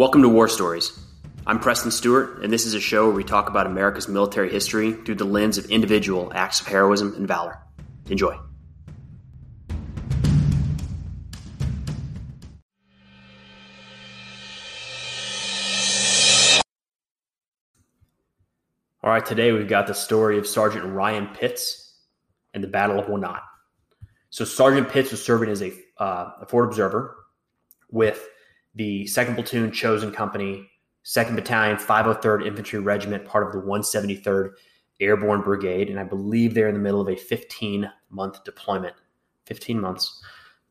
Welcome to War Stories. I'm Preston Stewart, and this is a show where we talk about America's military history through the lens of individual acts of heroism and valor. Enjoy. All right, today we've got the story of Sergeant Ryan Pitts and the Battle of Wanat. So, Sergeant Pitts was serving as a, uh, a observer with the 2nd Platoon Chosen Company, 2nd Battalion, 503rd Infantry Regiment, part of the 173rd Airborne Brigade. And I believe they're in the middle of a 15 month deployment, 15 months,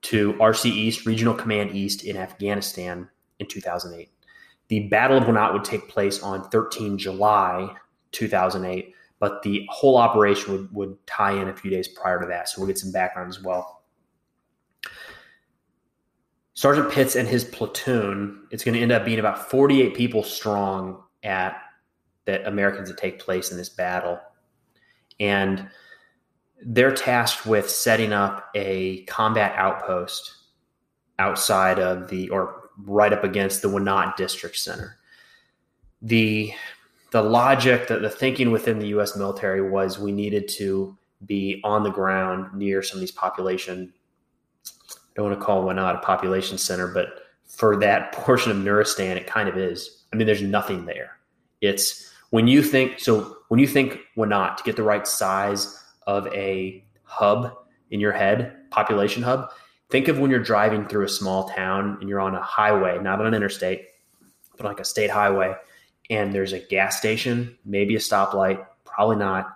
to RC East, Regional Command East in Afghanistan in 2008. The Battle of Wanat would take place on 13 July 2008, but the whole operation would, would tie in a few days prior to that. So we'll get some background as well. Sergeant Pitts and his platoon, it's going to end up being about 48 people strong at that Americans that take place in this battle. And they're tasked with setting up a combat outpost outside of the or right up against the Wanat District Center. The the logic, that the thinking within the US military was we needed to be on the ground near some of these population don't want to call Wanat a population center, but for that portion of Nuristan, it kind of is. I mean, there's nothing there. It's when you think so when you think Wanat to get the right size of a hub in your head, population hub. Think of when you're driving through a small town and you're on a highway, not on an interstate, but like a state highway, and there's a gas station, maybe a stoplight, probably not,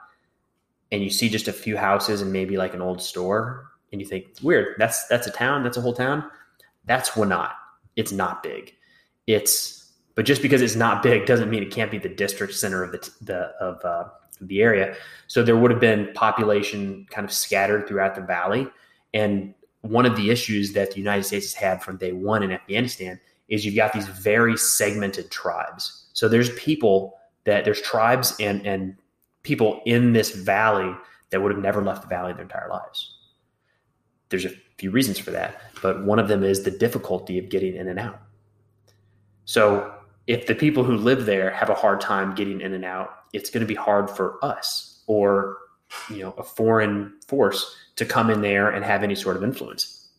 and you see just a few houses and maybe like an old store and you think weird that's that's a town that's a whole town that's Wanat it's not big. It's but just because it's not big doesn't mean it can't be the district center of the the of uh, the area. So there would have been population kind of scattered throughout the valley. And one of the issues that the united states has had from day one in afghanistan is you've got these very segmented tribes. So there's people that there's tribes and and people in this valley that would have never left the valley their entire lives there's a few reasons for that, but one of them is the difficulty of getting in and out. So if the people who live there have a hard time getting in and out, it's going to be hard for us or you know a foreign force to come in there and have any sort of influence.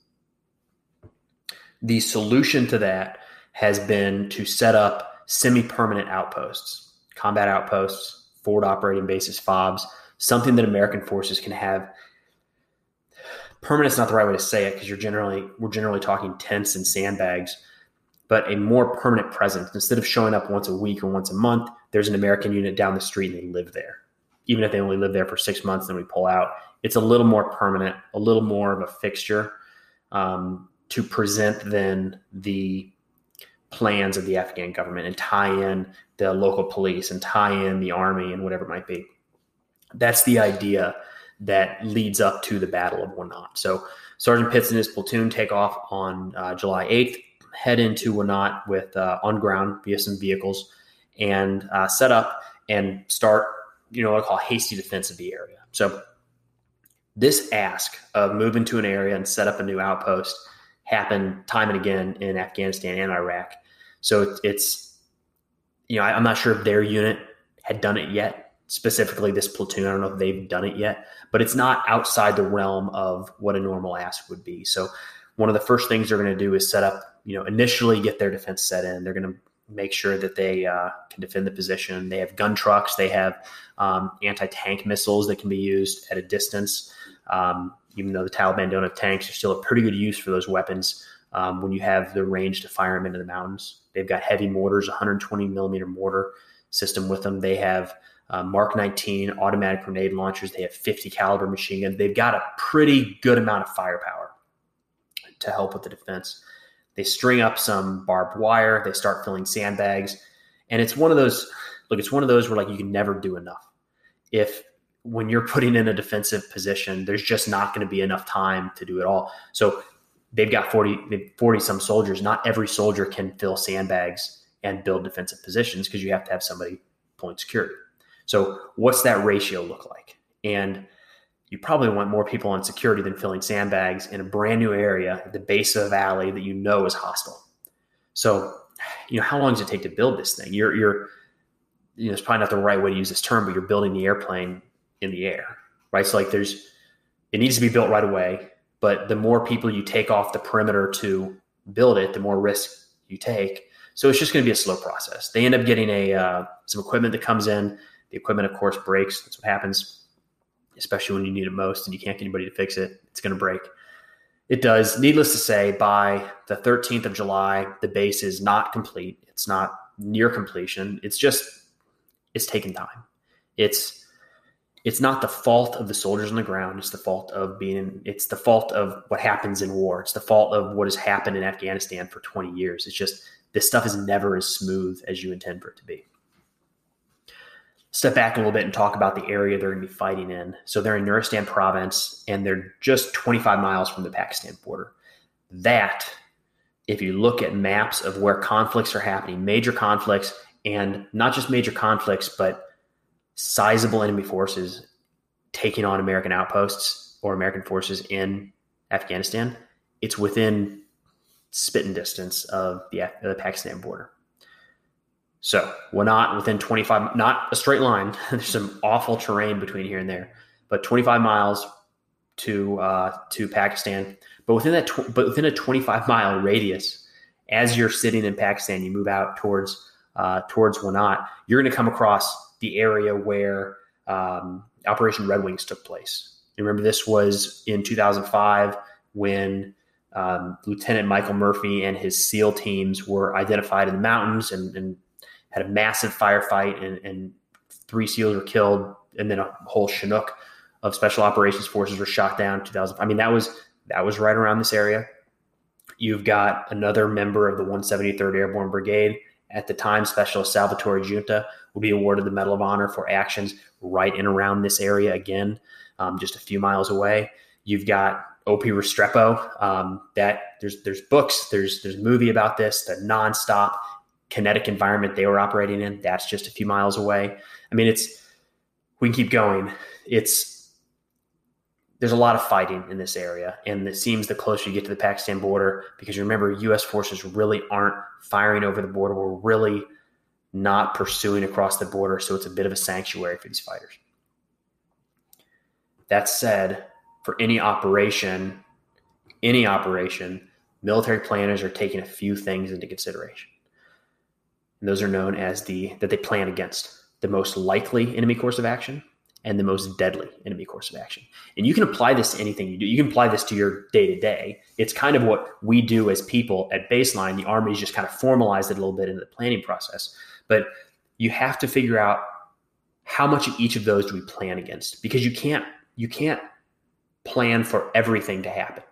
The solution to that has been to set up semi-permanent outposts, combat outposts, forward operating bases, FOBs, something that American forces can have permanent's not the right way to say it because you're generally we're generally talking tents and sandbags but a more permanent presence. Instead of showing up once a week or once a month there's an american unit down the street and they live there. Even if they only live there for six months then we pull out. It's a little more permanent a little more of a fixture um, to present then the plans of the afghan government and tie in the local police and tie in the army and whatever it might be. That's the idea that leads up to the Battle of Wanat. So Sergeant Pitts and his platoon take off on uh, July 8th, head into Wanat with uh, on ground via some vehicles, and uh, set up and start, you know, what I call hasty defense of the area. So this ask of moving to an area and set up a new outpost happened time and again in Afghanistan and Iraq. So it's, you know, I, I'm not sure if their unit had done it yet specifically this platoon. I don't know if they've done it yet, but it's not outside the realm of what a normal ask would be. So one of the first things they're going to do is set up, you know, initially get their defense set in. They're going to make sure that they uh, can defend the position. They have gun trucks. They have um, anti-tank missiles that can be used at a distance. Um, even though the Taliban don't have tanks, there's still a pretty good use for those weapons um, when you have the range to fire them into the mountains. They've got heavy mortars, 120 millimeter mortar system with them. They have uh, Mark 19 automatic grenade launchers. They have 50 caliber machine guns. They've got a pretty good amount of firepower to help with the defense. They string up some barbed wire. They start filling sandbags, and it's one of those. Look, it's one of those where like you can never do enough. If when you're putting in a defensive position, there's just not going to be enough time to do it all. So they've got 40, 40 some soldiers. Not every soldier can fill sandbags and build defensive positions because you have to have somebody point security. So, what's that ratio look like? And you probably want more people on security than filling sandbags in a brand new area at the base of a valley that you know is hostile. So, you know, how long does it take to build this thing? You're, you're, you know, it's probably not the right way to use this term, but you're building the airplane in the air, right? So like there's, it needs to be built right away, but the more people you take off the perimeter to build it, the more risk you take. So it's just going to be a slow process. They end up getting a uh, some equipment that comes in. The equipment, of course, breaks. That's what happens, especially when you need it most and you can't get anybody to fix it. It's going to break. It does. Needless to say, by the 13th of July, the base is not complete. It's not near completion. It's just it's taking time. It's it's not the fault of the soldiers on the ground. It's the fault of being. It's the fault of what happens in war. It's the fault of what has happened in Afghanistan for 20 years. It's just this stuff is never as smooth as you intend for it to be. Step back a little bit and talk about the area they're going to be fighting in. So they're in Nuristan province and they're just 25 miles from the Pakistan border. That, if you look at maps of where conflicts are happening, major conflicts, and not just major conflicts, but sizable enemy forces taking on American outposts or American forces in Afghanistan, it's within spitting distance of the, the Pakistan border. So we're not within 25, not a straight line. There's some awful terrain between here and there, but 25 miles to uh, to Pakistan. But within that, tw- but within a 25 mile radius, as you're sitting in Pakistan, you move out towards uh, towards Wanat, you're going to come across the area where um, Operation Red Wings took place. You remember this was in 2005 when um, Lieutenant Michael Murphy and his SEAL teams were identified in the mountains and, and had a massive firefight, and, and, three SEALs were killed, and then a whole Chinook of Special Operations Forces were shot down. 2000. I mean, that was that was right around this area. You've got another member of the 173rd Airborne Brigade at the time, Specialist Salvatore Giunta will be awarded the Medal of Honor for actions right in around this area again, um, just a few miles away. You've got OP Restrepo. Um, that there's there's books, there's there's a movie about this. The nonstop kinetic environment they were operating in. That's just a few miles away. I mean, it's we can keep going. It's there's a lot of fighting in this area, and it seems the closer you get to the Pakistan border, because remember U.S. forces really aren't firing over the border. We're really not pursuing across the border, so it's a bit of a sanctuary for these fighters. That said, for any operation, any operation, military planners are taking a few things into consideration. And those are known as the that they plan against the most likely enemy course of action and the most deadly enemy course of action. And you can apply this to anything you do. You can apply this to your day to day. It's kind of what we do as people at baseline. The Army's just kind of formalized it a little bit into the planning process. But you have to figure out how much of each of those do we plan against because you can't you can't plan for everything to happen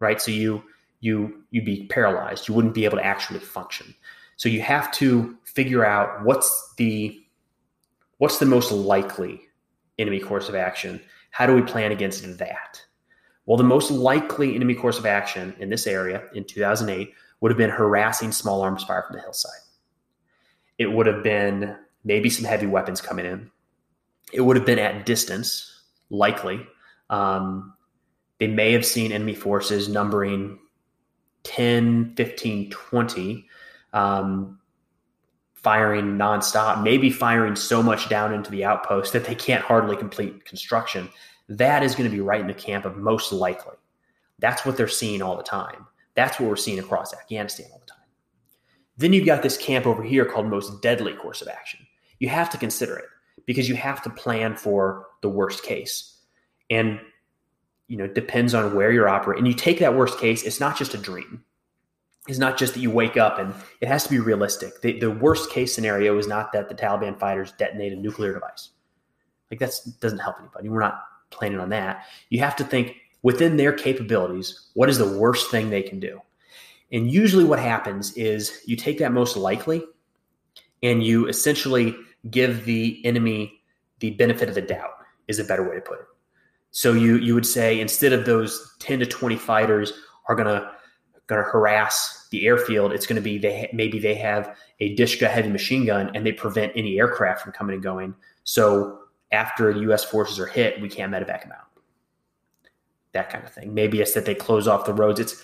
right so you you you'd be paralyzed you wouldn't be able to actually function so you have to figure out what's the what's the most likely enemy course of action? How do we plan against that? Well the most likely enemy course of action in this area in 2008 would have been harassing small arms fire from the hillside. It would have been maybe some heavy weapons coming in. It would have been at distance likely. Um, they may have seen enemy forces numbering 10 15 20 um, firing nonstop, maybe firing so much down into the outpost that they can't hardly complete construction. That is going to be right in the camp of most likely. That's what they're seeing all the time. That's what we're seeing across Afghanistan all the time. Then you've got this camp over here called most deadly course of action. You have to consider it because you have to plan for the worst case. And you know, depends on where you're operating. And you take that worst case, it's not just a dream is not just that you wake up and it has to be realistic. The, the worst case scenario is not that the Taliban fighters detonate a nuclear device. Like that doesn't help anybody. We're not planning on that. You have to think within their capabilities, what is the worst thing they can do? And usually what happens is you take that most likely and you essentially give the enemy the benefit of the doubt is a better way to put it. So you you would say instead of those 10 to 20 fighters are going to going to harass the airfield, it's going to be they maybe they have a Dishka heavy machine gun and they prevent any aircraft from coming and going. So after the U.S. forces are hit, we can't medevac them out. That kind of thing. Maybe it's that they close off the roads. It's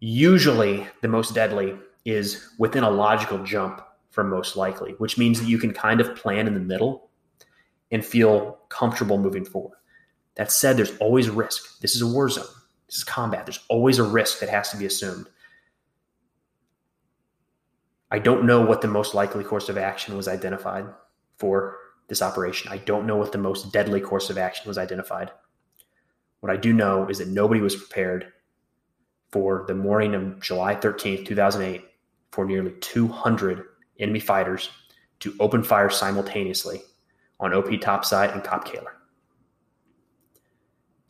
usually the most deadly is within a logical jump from most likely, which means that you can kind of plan in the middle and feel comfortable moving forward. That said, there's always risk. This is a war zone. This is combat. There's always a risk that has to be assumed. I don't know what the most likely course of action was identified for this operation. I don't know what the most deadly course of action was identified. What I do know is that nobody was prepared for the morning of July 13th, 2008, for nearly 200 enemy fighters to open fire simultaneously on OP Topside and Kop Kahler,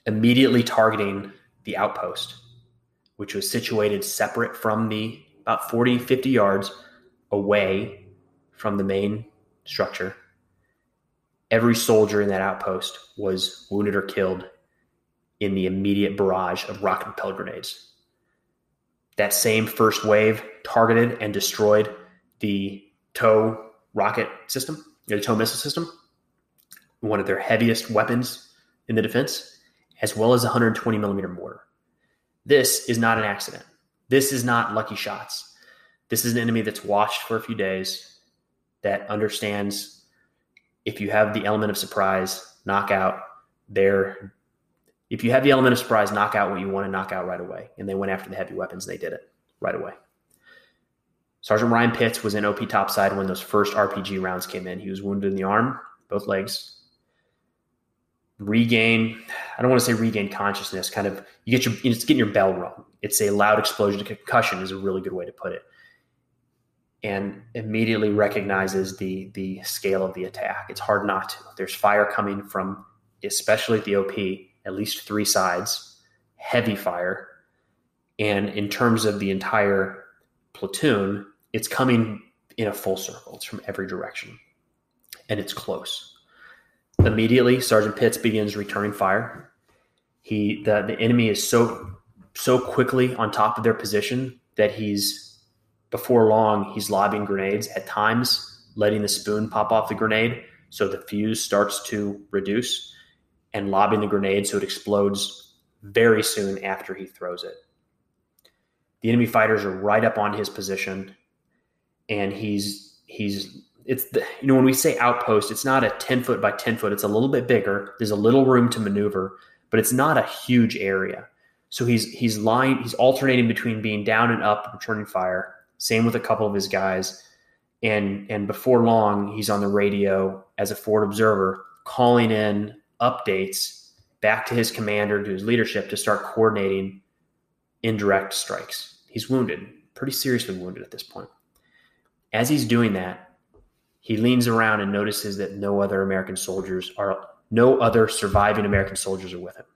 immediately targeting the outpost, which was situated separate from the about 40, 50 yards away from the main structure. Every soldier in that outpost was wounded or killed in the immediate barrage of rocket propelled grenades. That same first wave targeted and destroyed the TOW rocket system, the TOW missile system, one of their heaviest weapons in the defense, as well as a 120 millimeter mortar. This is not an accident. This is not lucky shots. This is an enemy that's watched for a few days, that understands if you have the element of surprise, knockout, they're if you have the element of surprise, knock out what you want to knock out right away. And they went after the heavy weapons. They did it right away. Sergeant Ryan Pitts was in OP topside when those first RPG rounds came in. He was wounded in the arm, both legs. Regain, I don't want to say regain consciousness, kind of, you get your, it's getting your bell rung. It's a loud explosion. To concussion is a really good way to put it. And immediately recognizes the the scale of the attack. It's hard not to. There's fire coming from, especially at the OP, at least three sides, heavy fire. And in terms of the entire platoon, it's coming in a full circle. It's from every direction. And it's close. Immediately, Sergeant Pitts begins returning fire. He the, the enemy is so so quickly on top of their position that he's before long he's lobbing grenades at times, letting the spoon pop off the grenade so the fuse starts to reduce and lobbing the grenade so it explodes very soon after he throws it. The enemy fighters are right up on his position, and he's he's it's the, you know when we say outpost, it's not a ten foot by ten foot. It's a little bit bigger. There's a little room to maneuver, but it's not a huge area. So he's he's lying he's alternating between being down and up, returning fire. Same with a couple of his guys, and and before long he's on the radio as a forward observer, calling in updates back to his commander, to his leadership to start coordinating indirect strikes. He's wounded, pretty seriously wounded at this point. As he's doing that, he leans around and notices that no other American soldiers are, no other surviving American soldiers are with him.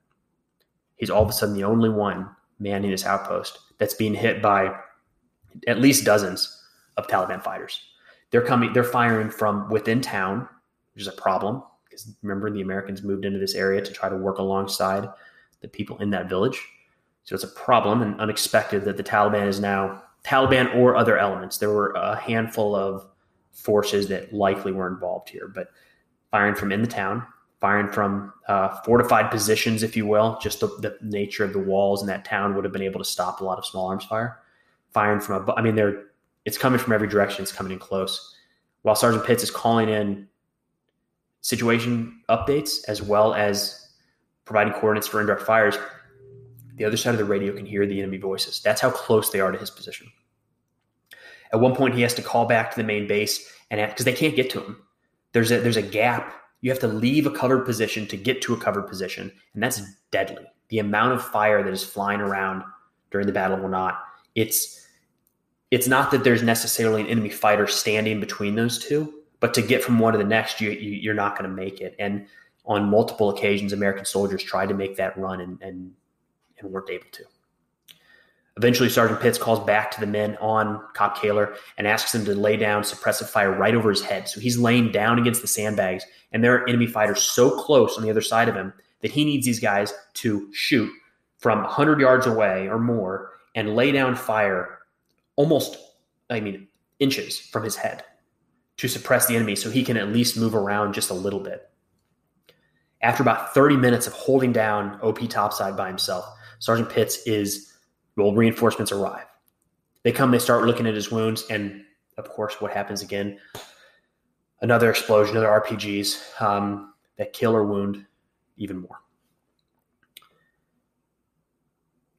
He's all of a sudden the only one manning this outpost that's being hit by at least dozens of Taliban fighters. They're coming, they're firing from within town, which is a problem because remember the Americans moved into this area to try to work alongside the people in that village. So it's a problem and unexpected that the Taliban is now Taliban or other elements. There were a handful of forces that likely were involved here, but firing from in the town, firing from uh, fortified positions, if you will, just the, the, nature of the walls in that town would have been able to stop a lot of small arms fire. Firing from I mean, they're it's coming from every direction. It's coming in close. While Sergeant Pitts is calling in situation updates as well as providing coordinates for indirect fires, the other side of the radio can hear the enemy voices. That's how close they are to his position. At one point, he has to call back to the main base and because they can't get to him. There's a there's a gap. You have to leave a covered position to get to a covered position, and that's deadly. The amount of fire that is flying around during the battle will not. It's it's not that there's necessarily an enemy fighter standing between those two, but to get from one to the next, you, you are not going to make it. And on multiple occasions, American soldiers tried to make that run and and, and weren't able to. Eventually, Sergeant Pitts calls back to the men on Cop Kahler and asks them to lay down suppressive fire right over his head. So he's laying down against the sandbags, and there are enemy fighters so close on the other side of him that he needs these guys to shoot from 100 yards away or more and lay down fire almost, I mean, inches from his head to suppress the enemy so he can at least move around just a little bit. After about 30 minutes of holding down OP topside by himself, Sergeant Pitts is, well, reinforcements arrive. They come, they start looking at his wounds, and of course, what happens again? Another explosion, another RPGs um, that kill or wound even more.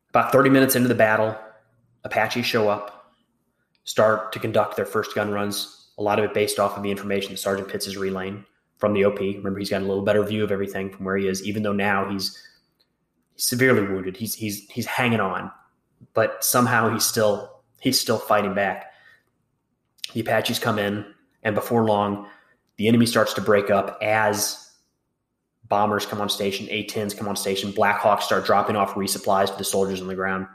About 30 minutes into the battle, Apaches show up, start to conduct their first gun runs, a lot of it based off of the information that Sergeant Pitts is relaying from the OP. Remember, he's got a little better view of everything from where he is, even though now he's severely wounded. He's he's he's hanging on, but somehow he's still he's still fighting back. The Apaches come in, and before long, the enemy starts to break up as bombers come on station, A-10s come on station, Blackhawks start dropping off resupplies to the soldiers on the ground.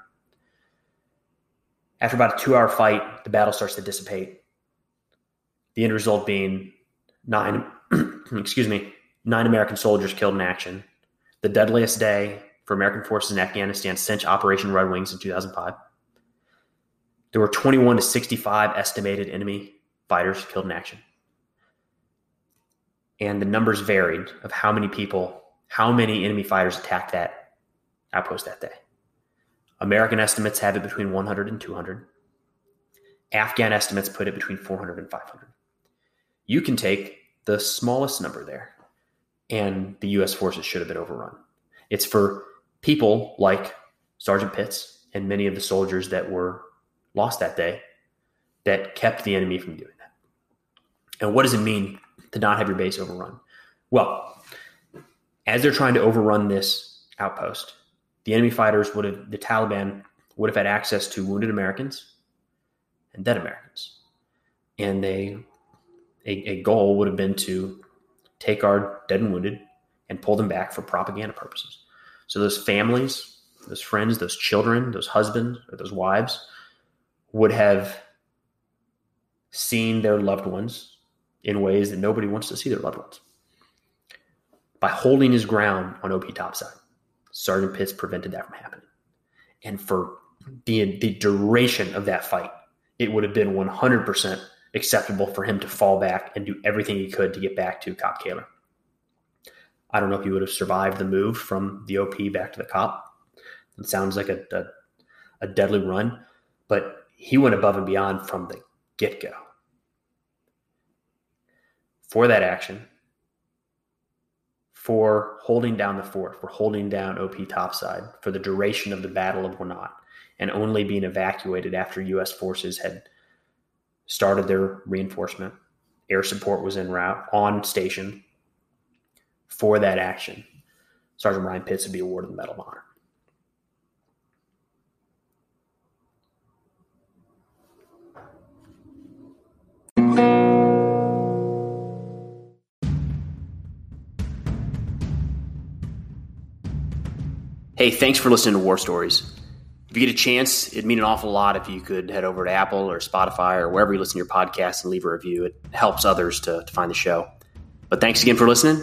After about a two-hour fight, the battle starts to dissipate. The end result being nine, excuse me, nine American soldiers killed in action. The deadliest day for American forces in Afghanistan since Operation Red Wings in 2005. There were 21 to 65 estimated enemy fighters killed in action. And the numbers varied of how many people, how many enemy fighters attacked that outpost that day. American estimates have it between 100 and 200. Afghan estimates put it between 400 and 500. You can take the smallest number there, and the U.S. forces should have been overrun. It's for people like Sergeant Pitts and many of the soldiers that were lost that day that kept the enemy from doing that. And what does it mean to not have your base overrun? Well, as they're trying to overrun this outpost, the enemy fighters would have, the Taliban would have had access to wounded Americans and dead Americans. And they, a, a goal would have been to take our dead and wounded and pull them back for propaganda purposes. So those families, those friends, those children, those husbands, or those wives would have seen their loved ones in ways that nobody wants to see their loved ones. By holding his ground on OP topside, Sergeant Pitts prevented that from happening. And for the, the duration of that fight, it would have been 100% acceptable for him to fall back and do everything he could to get back to Cop Kahler. I don't know if he would have survived the move from the OP back to the Cop. It sounds like a, a, a deadly run, but he went above and beyond from the get go. For that action, for holding down the fort, for holding down OP topside for the duration of the Battle of Wanat, and only being evacuated after U.S. forces had started their reinforcement. Air support was en route on station for that action. Sergeant Ryan Pitts would be awarded the Medal of Honor. Hey, thanks for listening to War Stories. If you get a chance, it'd mean an awful lot if you could head over to Apple or Spotify or wherever you listen to your podcast and leave a review. It helps others to, to find the show. But thanks again for listening.